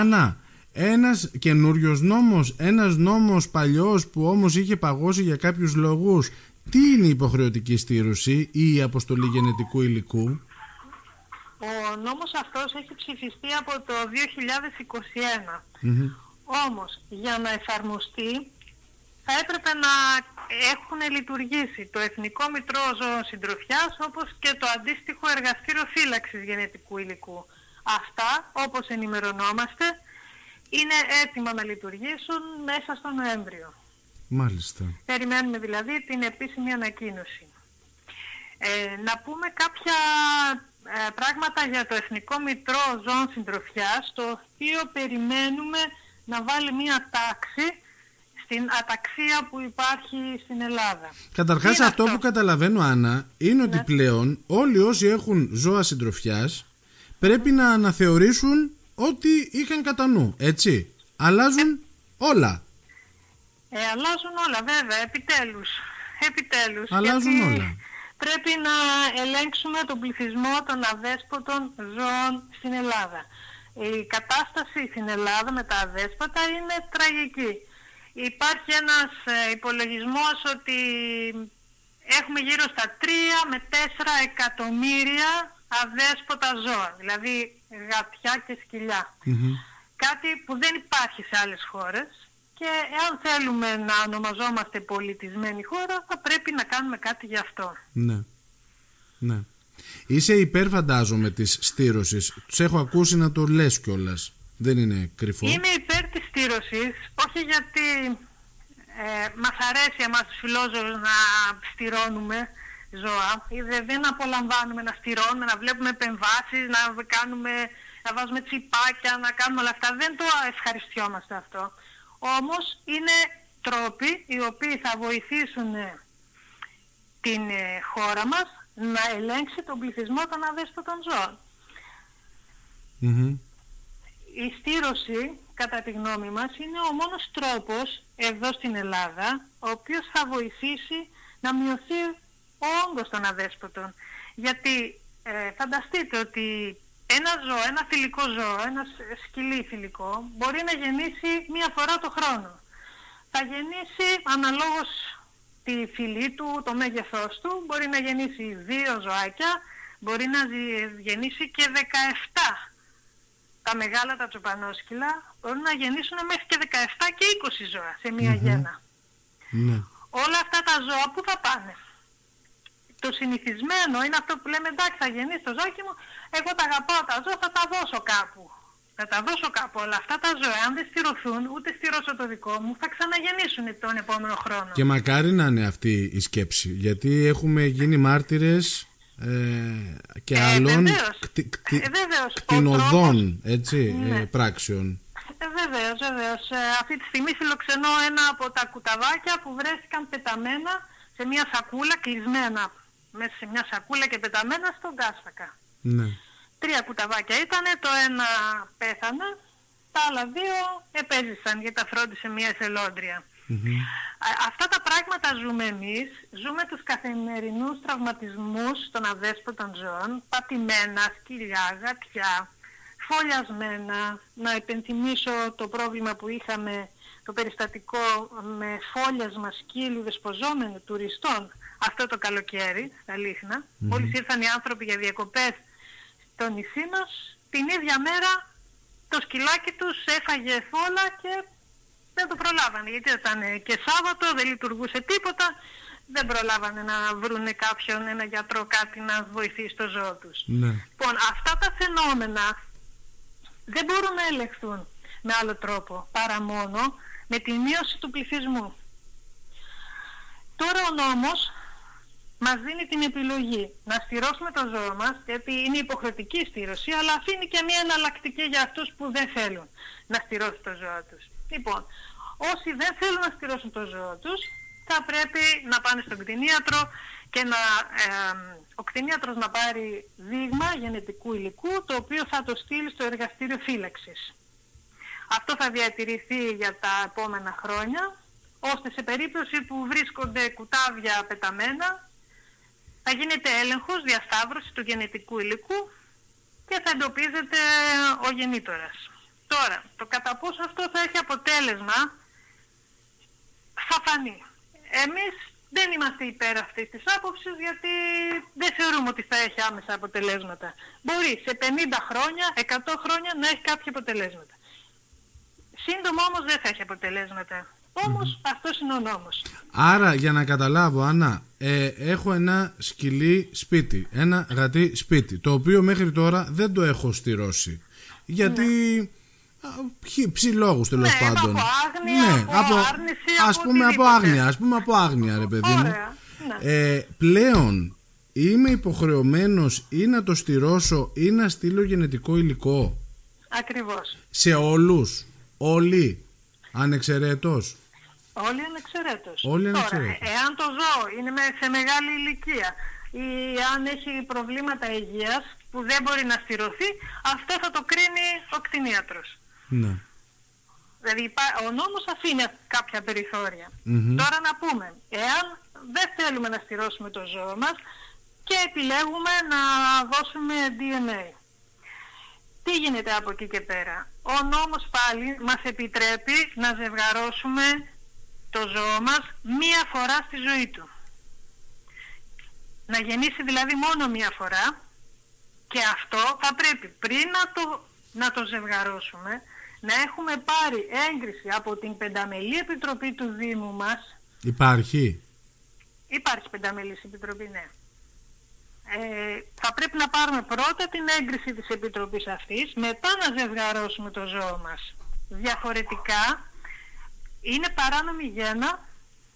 Ανά, ένας καινούριος νόμος, ένας νόμος παλιός που όμως είχε παγώσει για κάποιους λόγους. Τι είναι η υποχρεωτική στήρωση ή η αποστολή γενετικού υλικού; Ο νόμος αυτός έχει ψηφιστεί από το 2021. Όμως, για να εφαρμοστεί, θα έπρεπε να έχουν λειτουργήσει το Εθνικό Μητρό Ζώων Συντροφιάς, όπως και το αντίστοιχο Εργαστήριο Φύλαξης Γενετικού Υλικού. Αυτά, όπως ενημερωνόμαστε, είναι έτοιμα να λειτουργήσουν μέσα στο Νοέμβριο. Μάλιστα. Περιμένουμε δηλαδή την επίσημη ανακοίνωση. Ε, να πούμε κάποια ε, πράγματα για το Εθνικό Μητρό Ζώων Συντροφιάς, το οποίο περιμένουμε να βάλει μία τάξη στην αταξία που υπάρχει στην Ελλάδα. Καταρχάς αυτό, που καταλαβαίνω Άννα είναι ότι Ναι. πλέον όλοι όσοι έχουν ζώα συντροφιάς πρέπει να αναθεωρήσουν ό,τι είχαν κατά νου, έτσι. Αλλάζουν όλα. Ε, αλλάζουν όλα βέβαια, επιτέλους. Επιτέλους. Αλλάζουν γιατί όλα. Πρέπει να ελέγξουμε τον πληθυσμό των αδέσποτων ζώων στην Ελλάδα. Η κατάσταση στην Ελλάδα με τα αδέσποτα είναι τραγική. Υπάρχει ένας ε, υπολογισμός ότι έχουμε γύρω στα 3 με 4 εκατομμύρια αδέσποτα ζώα, δηλαδή γατιά και σκυλιά. Μμμ. Κάτι που δεν υπάρχει σε άλλες χώρες και εάν θέλουμε να ονομαζόμαστε πολιτισμένη χώρα θα πρέπει να κάνουμε κάτι γι' αυτό. Ναι. Ναι. Είσαι υπέρ φαντάζομαι της στήρωσης. Τους έχω ακούσει να το λες κιόλας. Δεν είναι κρυφό. Είμαι υπέρ της στήρωσης, όχι γιατί ε, μας αρέσει εμάς τους φιλόζωους να στηρώνουμε ζώα. ή δε- Δεν απολαμβάνουμε να στηρώνουμε, να βλέπουμε επεμβάσεις, να, κάνουμε, να βάζουμε τσιπάκια, να κάνουμε όλα αυτά. Δεν το ευχαριστιόμαστε αυτό. Όμως είναι τρόποι οι οποίοι θα βοηθήσουν ε, την ε, χώρα μας να ελέγξει τον πληθυσμό των αδέσποτων ζώων. Μμμ. Η στήρωση, κατά τη γνώμη μας, είναι ο μόνος τρόπος εδώ στην Ελλάδα, ο οποίος θα βοηθήσει να μειωθεί ο όγκος των αδέσποτων. Γιατί ε, φανταστείτε ότι ένα ζώο, ένα θηλυκό ζώο, ένα σ- σκυλί θηλυκό, μπορεί να γεννήσει μία φορά το χρόνο. Θα γεννήσει αναλόγως τη φυλή του, το μέγεθός του, μπορεί να γεννήσει δύο ζωάκια, μπορεί να ζη- γεννήσει και 17 τα μεγάλα τα τσοπανόσκυλα μπορούν να γεννήσουν μέχρι και 17 και 20 ζώα σε μία γέννα. Ναι. Όλα αυτά τα ζώα που θα πάνε. Το συνηθισμένο είναι αυτό που λέμε εντάξει θα γεννήσει το ζώακι μου, εγώ τα αγαπάω τα ζώα, θα τα δώσω κάπου. Θα τα δώσω κάπου όλα αυτά τα ζώα. Αν δεν στηρωθούν, ούτε στηρώσω το δικό μου, θα ξαναγεννήσουν τον επόμενο χρόνο. Και μακάρι να είναι αυτή η σκέψη. Γιατί έχουμε γίνει μάρτυρες ε, και Ε, άλλων βεβαίως. κτι- κτι- Ε, βεβαίως. Ο κτηνοδών τρόπος- έτσι, Ναι. ε, πράξεων. Ε, βεβαίως, βεβαίως. Ε, αυτή τη στιγμή φιλοξενώ ένα από τα κουταβάκια που βρέθηκαν πεταμένα σε μια σακούλα, κλεισμένα μέσα σε μια σακούλα και πεταμένα στον Κάσακα. Ναι. Τρία κουταβάκια ήτανε, το ένα πέθανε, τα άλλα δύο επέζησαν γιατί τα φρόντισε μια εθελόντρια. Μμμ. Α- Αυτά τα πράγματα ζούμε εμείς, ζούμε τους καθημερινούς τραυματισμούς των αδέσποτων ζώων, πατημένα, σκυλιά, γατιά, φωλιασμένα. Να επενθυμίσω το πρόβλημα που είχαμε, το περιστατικό με φόλιασμα σκύλου δεσποζόμενου τουριστών αυτό το καλοκαίρι στα Λίχνα. Μόλις ήρθαν οι άνθρωποι για διακοπές στο νησί μας, την ίδια μέρα το σκυλάκι τους έφαγε φόλα και δεν το προλάβανε γιατί ήταν και Σάββατο, δεν λειτουργούσε τίποτα, δεν προλάβανε να βρούνε κάποιον, ένα γιατρό κάτι να βοηθήσει το ζώο τους. Ναι. Λοιπόν, αυτά τα φαινόμενα δεν μπορούν να ελεγχθούν με άλλο τρόπο παρά μόνο με τη μείωση του πληθυσμού. Τώρα ο νόμος μας δίνει την επιλογή να στηρώσουμε το ζώο μας, γιατί είναι υποχρεωτική η στήρωση, αλλά αφήνει και μια εναλλακτική για αυτούς που δεν θέλουν να στηρώσουν το ζώο τους. Λοιπόν, όσοι δεν θέλουν να στηρώσουν το ζώο τους, θα πρέπει να πάνε στον κτηνίατρο και να, ε, ο κτηνίατρος να πάρει δείγμα γενετικού υλικού, το οποίο θα το στείλει στο εργαστήριο φύλαξης. Αυτό θα διατηρηθεί για τα επόμενα χρόνια, ώστε σε περίπτωση που βρίσκονται κουτάβια πεταμένα, θα γίνεται έλεγχος, διασταύρωση του γενετικού υλικού και θα εντοπίζεται ο γεννήτορας. Τώρα, το κατά πόσο αυτό θα έχει αποτέλεσμα θα φανεί. Εμείς δεν είμαστε υπέρ αυτής της άποψης γιατί δεν θεωρούμε ότι θα έχει άμεσα αποτελέσματα. Μπορεί σε 50 χρόνια, 100 χρόνια να έχει κάποια αποτελέσματα. Σύντομα όμως δεν θα έχει αποτελέσματα. Όμως mm-hmm. αυτός είναι ο νόμος. Άρα για να καταλάβω Άννα, ε, έχω ένα σκυλί σπίτι, ένα γατί σπίτι, το οποίο μέχρι τώρα δεν το έχω στηρώσει. Γιατί... Ναι ψηλόγους τέλος ναι, πάντων. Από άγνοια, ναι, από, άρνηση, ας πούμε από άγνοια, ας πούμε από άγνοια ρε παιδί μου. Ναι. Ε, πλέον είμαι υποχρεωμένος ή να το στηρώσω ή να στείλω γενετικό υλικό; Ακριβώς. Σε όλους, όλοι, ανεξαιρέτως. Όλοι ανεξαιρέτως. Όλοι ανεξαιρέτως. Τώρα, εάν το ζώο είναι σε μεγάλη ηλικία ή αν έχει προβλήματα υγείας που δεν μπορεί να στηρωθεί, αυτό θα το κρίνει ο κτηνίατρος. Ναι. Δηλαδή ο νόμος αφήνει κάποια Τώρα να πούμε, εάν δεν θέλουμε να στηρώσουμε το ζώο μας και επιλέγουμε να δώσουμε DNA. Τι γίνεται από εκεί και πέρα; Ο νόμος πάλι μας επιτρέπει να ζευγαρώσουμε το ζώο μας μία φορά στη ζωή του. Να γεννήσει δηλαδή μόνο μία φορά και αυτό θα πρέπει πριν να το, να το ζευγαρώσουμε να έχουμε πάρει έγκριση από την Πενταμελή Επιτροπή του Δήμου μας. Υπάρχει. Υπάρχει Πενταμελής Επιτροπή, ναι. Ε, θα πρέπει να πάρουμε πρώτα την έγκριση της Επιτροπής αυτής, μετά να ζευγαρώσουμε το ζώο μας. Διαφορετικά, είναι παράνομη γέννα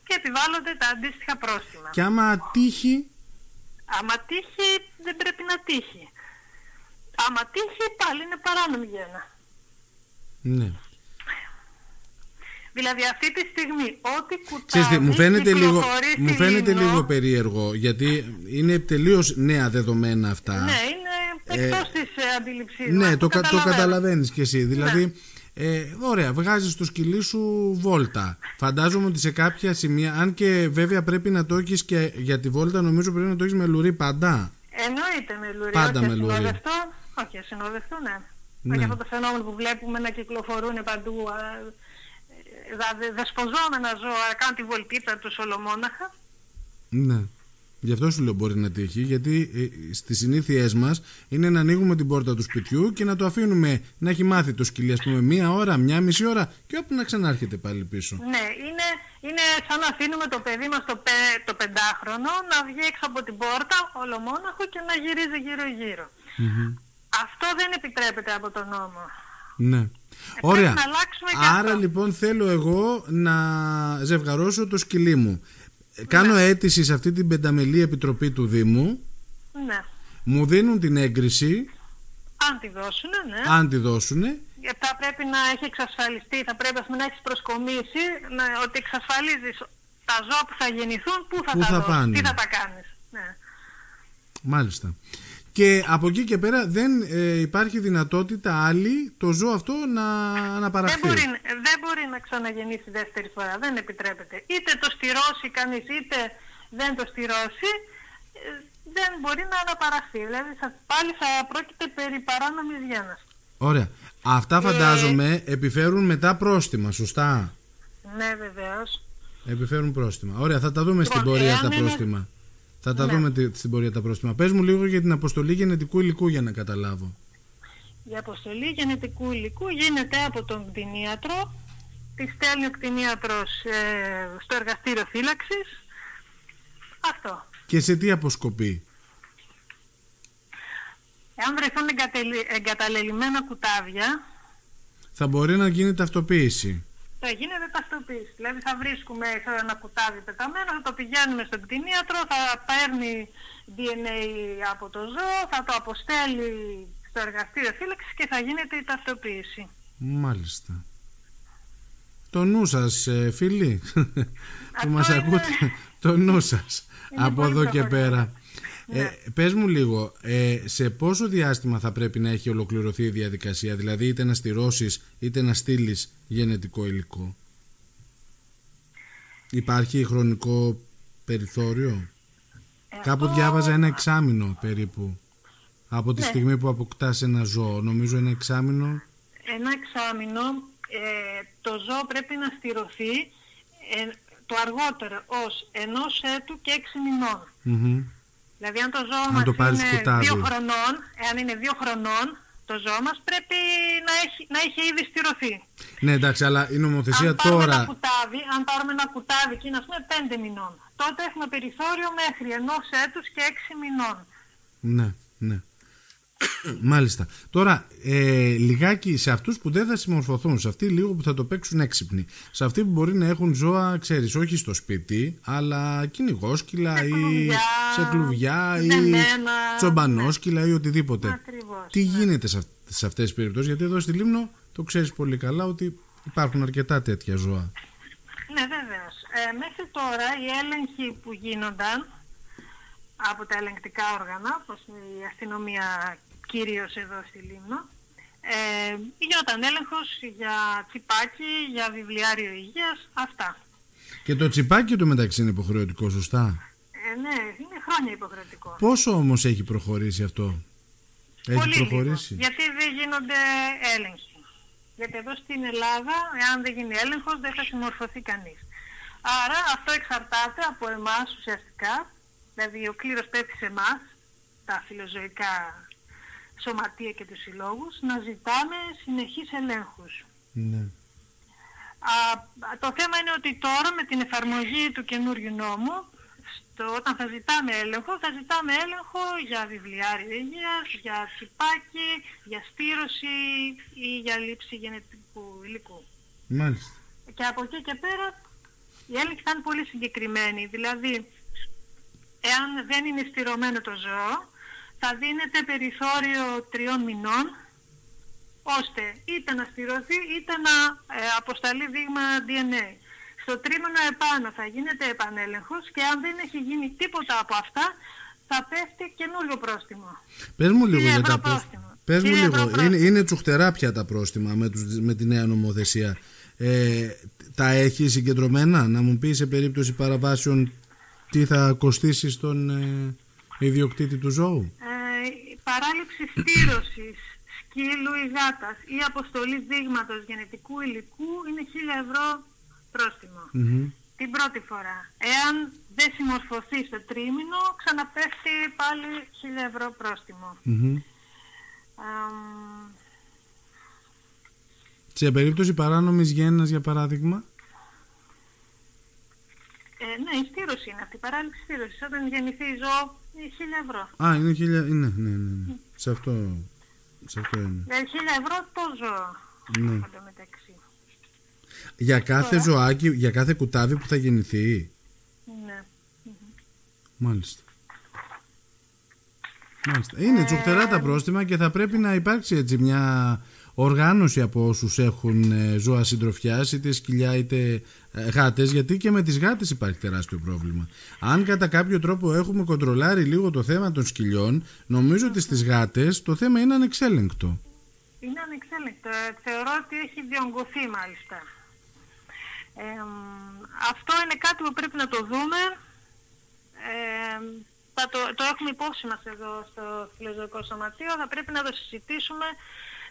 και επιβάλλονται τα αντίστοιχα πρόστιμα. Και άμα τύχει... Άμα τύχει, δεν πρέπει να τύχει. Άμα τύχει, πάλι είναι παράνομη γέννα. Ναι. Δηλαδή αυτή τη στιγμή ό,τι κουτάβει μου φαίνεται, λίγο, μου φαίνεται λίγο περίεργο γιατί είναι τελείως νέα δεδομένα αυτά. Ναι, είναι εκτός ε, της ε, αντίληψής Ναι, το, το, το καταλαβαίνεις κι εσύ. Δηλαδή, ναι. ε, ωραία, βγάζεις το σκυλί σου βόλτα. Φαντάζομαι ότι σε κάποια σημεία, αν και βέβαια πρέπει να το έχεις και για τη βόλτα, νομίζω πρέπει να το έχεις με λουρί πάντα. Εννοείται με λουρί. Πάντα με λουρί. Όχι, συνοδευτώ, ναι. Ναι. Όχι αυτό το φαινόμενο που βλέπουμε να κυκλοφορούν παντού δεσποζόμενα ζώα, κάνουν τη βολτίτσα τους ολομόναχα. Ναι. Γι' αυτό σου λέω μπορεί να τύχει, γιατί ε, στις συνήθειές μας είναι να ανοίγουμε την πόρτα του σπιτιού και να το αφήνουμε να έχει μάθει το σκυλί, ας πούμε, μία ώρα, μία μισή ώρα και όπου να ξανάρχεται πάλι πίσω. Ναι, είναι, είναι σαν να αφήνουμε το παιδί μας το, πε, το πεντάχρονο να βγει έξω από την πόρτα ολομόναχο και να γυρίζει γύρω-γύρω. Αυτό δεν επιτρέπεται από τον νόμο. Ναι. Ε, Ωραία. Άρα λοιπόν θέλω εγώ να ζευγαρώσω το σκυλί μου. Ε, κάνω ναι. αίτηση σε αυτή την πενταμελή επιτροπή του Δήμου. Ναι. Μου δίνουν την έγκριση. Αν τη δώσουν, ναι. Αν τη δώσουν. Θα πρέπει να έχει εξασφαλιστεί, θα πρέπει να έχεις προσκομίσει να, ότι εξασφαλίζεις τα ζώα που θα γεννηθούν, πού θα πού τα θα πάνε. τι θα τα κάνεις. Ναι. Μάλιστα. Και από εκεί και πέρα δεν ε, υπάρχει δυνατότητα άλλη το ζώο αυτό να αναπαραχθεί. Δεν μπορεί, δεν μπορεί να ξαναγεννήσει δεύτερη φορά. Δεν επιτρέπεται. Είτε το στηρώσει κανείς είτε δεν το στηρώσει ε, δεν μπορεί να αναπαραχθεί. Δηλαδή θα, πάλι θα πρόκειται περί παράνομης γέννας. Ωραία. Αυτά ε, φαντάζομαι επιφέρουν μετά πρόστιμα, σωστά; Ναι βεβαίως. Επιφέρουν πρόστιμα. Ωραία, θα τα δούμε στην λοιπόν, πορεία τα πρόστιμα. Θα τα ναι. δούμε στην πορεία τα πρόστιμα. Πες μου λίγο για την αποστολή γενετικού υλικού για να καταλάβω. Η αποστολή γενετικού υλικού γίνεται από τον κτηνίατρο. Τη στέλνει ο κτηνίατρος ε, στο εργαστήριο φύλαξης. Αυτό. Και σε τι αποσκοπεί; Εάν βρεθούν εγκαταλελειμμένα κουτάβια... Θα μπορεί να γίνει ταυτοποίηση θα γίνεται ταυτοποίηση. Δηλαδή θα βρίσκουμε ένα κουτάβι πεταμένο, θα το πηγαίνουμε στον κτηνίατρο, θα παίρνει DNA από το ζώο, θα το αποστέλει στο εργαστήριο φύλαξης και θα γίνεται η ταυτοποίηση. Μάλιστα. Το νου σας ε, φίλοι που μας ακούτε, το νου σας από εδώ και πέρα. Ε, ναι. πες μου λίγο, ε, σε πόσο διάστημα θα πρέπει να έχει ολοκληρωθεί η διαδικασία, δηλαδή είτε να στηρώσεις είτε να στείλεις γενετικό υλικό; Υπάρχει χρονικό περιθώριο; Κάπου διάβαζα ένα εξάμεινο περίπου από τη ναι. στιγμή που αποκτάς ένα ζώο. Νομίζω ένα εξάμεινο. ένα εξάμεινο ε, το ζώο πρέπει να στηρωθεί ε, το αργότερο ως ενός έτου και έξι μηνών. Δηλαδή αν το ζώο Αν μας το πάρεις είναι σκουτάδι. δύο χρονών, εάν είναι δύο χρονών το ζώο μας πρέπει να έχει, να έχει ήδη στηρωθεί. Ναι, εντάξει, αλλά η νομοθεσία αν πάρουμε ένα τώρα. κουτάβι, αν πάρουμε ένα κουτάβι και είναι ας πούμε πέντε μηνών, τότε έχουμε περιθώριο μέχρι ενός έτους και έξι μηνών. Ναι, ναι. Μάλιστα. Τώρα, ε, λιγάκι σε αυτούς που δεν θα συμμορφωθούν, σε αυτοί λίγο που θα το παίξουν έξυπνοι, σε αυτοί που μπορεί να έχουν ζώα, ξέρεις, όχι στο σπίτι, αλλά κυνηγόσκυλα Σε ή κλουβιά, σε κλουβιά ή δεμένα, τσομπανόσκυλα ή οτιδήποτε. Ακριβώς, Τι ναι. γίνεται σε, αυ- σε αυτές τις περιπτώσεις, γιατί εδώ στη Λίμνο το ξέρεις πολύ καλά ότι υπάρχουν αρκετά τέτοια ζώα. Ναι, βέβαιως. Ε, μέχρι τώρα οι έλεγχοι που γίνονταν από τα ελεγκτικά όργανα, όπως η αστυνομία κυρίως εδώ στη Λίμνο, ε, γινόταν έλεγχος για τσιπάκι, για βιβλιάριο υγείας, αυτά. Και το τσιπάκι του μεταξύ είναι υποχρεωτικό, σωστά; Ε, ναι, είναι χρόνια υποχρεωτικό. Πόσο όμως έχει προχωρήσει αυτό; Έχει Πολύ προχωρήσει; λίγο. Γιατί δεν γίνονται έλεγχοι. Γιατί εδώ στην Ελλάδα, εάν δεν γίνει έλεγχος, δεν θα συμμορφωθεί κανείς. Άρα αυτό εξαρτάται από εμάς ουσιαστικά, δηλαδή ο κλήρος πέφτει σε εμάς, τα φιλοζωικά σωματεία και τους συλλόγους, να ζητάμε συνεχείς ελέγχους. Ναι. Α, το θέμα είναι ότι τώρα με την εφαρμογή του καινούριου νόμου, στο, όταν θα ζητάμε έλεγχο, θα ζητάμε έλεγχο για βιβλιάριο υγείας, για τσιπάκι, για στήρωση ή για λήψη γενετικού υλικού. Μάλιστα. Και από εκεί και πέρα η έλεγχη θα είναι πολύ συγκεκριμένη. Δηλαδή, εάν δεν είναι στηρωμένο το ζώο, θα δίνεται περιθώριο τριών μηνών, ώστε είτε να στηρωθεί είτε να ε, αποσταλεί δείγμα DNA. Στο τρίμηνο επάνω θα γίνεται επανέλεγχος και αν δεν έχει γίνει τίποτα από αυτά, θα πέφτει καινούριο πρόστιμο. Πες μου λίγο Χίλια για ευρώ τα πρόστιμα. πρόστιμο. Πες μου Χίλια λίγο, ευρώ είναι, πρόστιμο. είναι τσουχτερά πια τα πρόστιμα με, τους, με τη νέα νομοθεσία. Ε, τα έχει συγκεντρωμένα, να μου πεις σε περίπτωση παραβάσεων τι θα κοστίσει στον ε, ιδιοκτήτη του ζώου. Ε, η παράληψη στήρωσης σκύλου ή γάτας ή αποστολή δείγματος γενετικού υλικού είναι 1000 ευρώ πρόστιμο. Μμμ. Την πρώτη φορά. Εάν δεν συμμορφωθεί στο τρίμηνο, ξαναπέφτει πάλι 1000 ευρώ πρόστιμο. Μμμ. Αμ, Σε περίπτωση παράνομης γέννας για παράδειγμα; ε, ναι, η στήρωση είναι αυτή, η παράληψη στήρωσης. Όταν γεννηθεί ζώο, είναι 1000 ευρώ. Α, είναι χίλια. Ναι, ναι, ναι. ναι. Σε αυτό, σε αυτό είναι. Δηλαδή 1000 ευρώ το ζώο. Ναι. Εν τω μεταξύ. Για κάθε ζωάκι, για κάθε κουτάβι που θα γεννηθεί. Ναι. Μάλιστα. Μάλιστα. Είναι τσουχτερά τα πρόστιμα και θα πρέπει να υπάρξει έτσι μια οργάνωση από όσους έχουν ε, ζώα συντροφιάς είτε σκυλιά είτε ε, γάτες γιατί και με τις γάτες υπάρχει τεράστιο πρόβλημα. Αν κατά κάποιο τρόπο έχουμε κοντρολάρει λίγο το θέμα των σκυλιών νομίζω ότι στις γάτες το θέμα είναι ανεξέλεγκτο. Είναι ανεξέλεγκτο. Ε, Θεωρώ ότι έχει διονγκωθεί μάλιστα. Ε, μ, αυτό είναι κάτι που πρέπει να το δούμε. Ε, θα το, το έχουμε υπόψη μας εδώ στο Φιλοζωικό Σωματείο. Θα πρέπει να το συζητήσουμε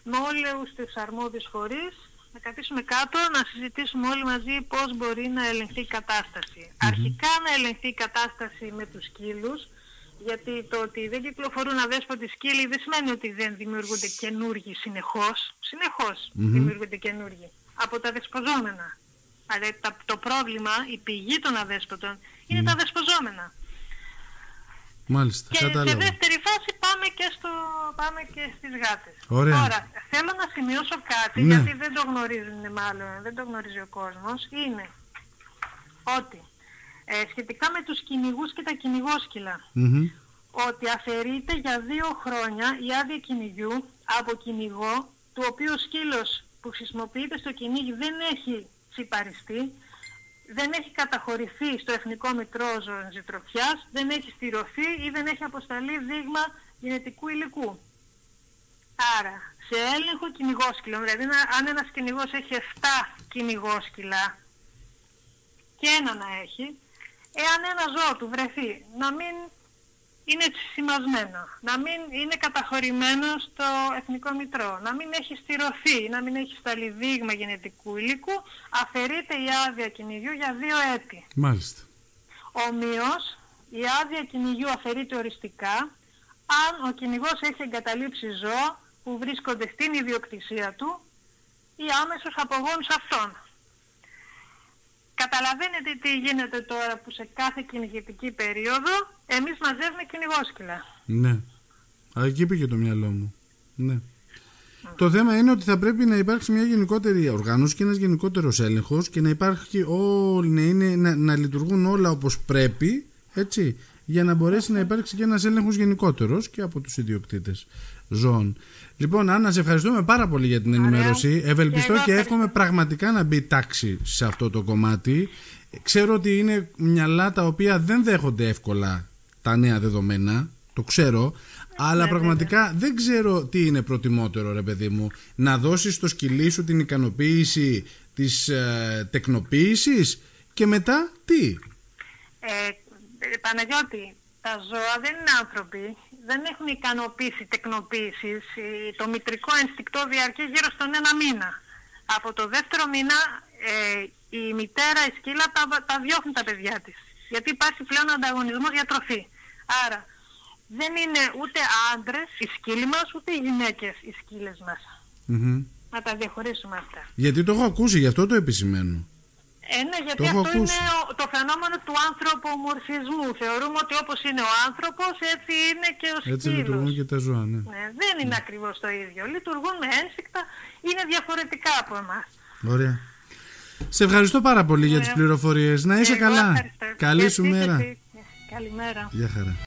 με όλους τους αρμόδιους φορείς. Να καθίσουμε κάτω, να συζητήσουμε όλοι μαζί πώς μπορεί να ελεγχθεί η κατάσταση. Αρχικά να ελεγχθεί η κατάσταση με τους σκύλους, γιατί το ότι δεν κυκλοφορούν αδέσποτοι σκύλοι δεν σημαίνει ότι δεν δημιουργούνται καινούργοι συνεχώς. Συνεχώς δημιουργούνται καινούργοι. Από τα δεσποζόμενα. Αλλά τα- το πρόβλημα, η πηγή των αδέσποτων είναι τα δεσποζόμενα. Μάλιστα, Και σε κατάλαβα. δεύτερη φάση πάμε και, στο, πάμε και στις γάτες. Ωραία. Τώρα, θέλω να σημειώσω κάτι, Ναι. γιατί δεν το γνωρίζουν μάλλον, δεν το γνωρίζει ο κόσμος, είναι ότι ε, σχετικά με τους κυνηγούς και τα κυνηγόσκυλα, Μμμ. ότι αφαιρείται για δύο χρόνια η άδεια κυνηγιού από κυνηγό, του οποίου ο σκύλος που χρησιμοποιείται στο κυνήγι δεν έχει τσιπαριστεί, δεν έχει καταχωρηθεί στο Εθνικό Μητρό Ζωοτροφιάς, δεν έχει στηρωθεί ή δεν έχει αποσταλεί δείγμα γενετικού υλικού. Άρα, σε έλεγχο κυνηγόσκυλων, δηλαδή να- αν ένας κυνηγός έχει 7 κυνηγόσκυλα και ένα να έχει, εάν ένα ζώο του βρεθεί να μην είναι σημασμένο, να μην είναι καταχωρημένο στο Εθνικό Μητρό, να μην έχει στηρωθεί, να μην έχει σταλεί δείγμα γενετικού υλικού, αφαιρείται η άδεια κυνηγιού για δύο έτη. Μάλιστα. Ομοίως, η άδεια κυνηγιού αφαιρείται οριστικά αν ο κυνηγός έχει εγκαταλείψει ζώα που βρίσκονται στην ιδιοκτησία του ή άμεσους απογόνους αυτών. Καταλαβαίνετε τι γίνεται τώρα που σε κάθε κυνηγητική περίοδο εμείς μαζεύουμε κυνηγόσκυλα. Ναι. Α, εκεί πήγε το μυαλό μου. Ναι. Το θέμα είναι ότι θα πρέπει να υπάρξει μια γενικότερη οργάνωση και ένας γενικότερος έλεγχος και να υπάρχει όλοι, να, είναι, να, να λειτουργούν όλα όπως πρέπει, έτσι, για να μπορέσει να υπάρξει και ένας έλεγχος γενικότερος και από τους ιδιοκτήτες ζώων. Λοιπόν, Άννα, σε ευχαριστούμε πάρα πολύ για την ενημέρωση. Ευελπιστώ και, και εύχομαι πραγματικά να μπει τάξη σε αυτό το κομμάτι. Ξέρω ότι είναι μυαλά τα οποία δεν δέχονται εύκολα τα νέα δεδομένα, το ξέρω, αλλά ναι, πραγματικά δεν ξέρω τι είναι προτιμότερο ρε παιδί μου, να δώσεις στο σκυλί σου την ικανοποίηση της ε, τεκνοποίησης και μετά τι; Ε, Παναγιώτη, τα ζώα δεν είναι άνθρωποι, δεν έχουν ικανοποίηση τεκνοποίησης. Το μητρικό ενστικτό διαρκείς γύρω στον ένα μήνα. Από το δεύτερο μήνα ε, η μητέρα, η σκύλα τα, τα διώχνει τα παιδιά της. Γιατί υπάρχει πλέον ανταγωνισμός για τροφή. Άρα δεν είναι ούτε άντρες οι σκύλοι μας, ούτε οι γυναίκες οι σκύλες μας. Να τα διαχωρίσουμε αυτά. Γιατί το έχω ακούσει, γι' αυτό το επισημαίνω. Ε, ναι, γιατί αυτό είναι το φαινόμενο του ανθρωπομορφισμού. Θεωρούμε ότι όπως είναι ο άνθρωπος, έτσι είναι και ο σκύλος. Έτσι λειτουργούν και τα ζώα, ναι. ναι δεν είναι ναι. ακριβώς το ίδιο. Λειτουργούν με ένστικτα, είναι διαφορετικά από εμάς. Ωραία. Σε ευχαριστώ πάρα πολύ για τις πληροφορίες. Να είσαι καλά. Καλή σου μέρα. Καλημέρα. Γεια χαρά.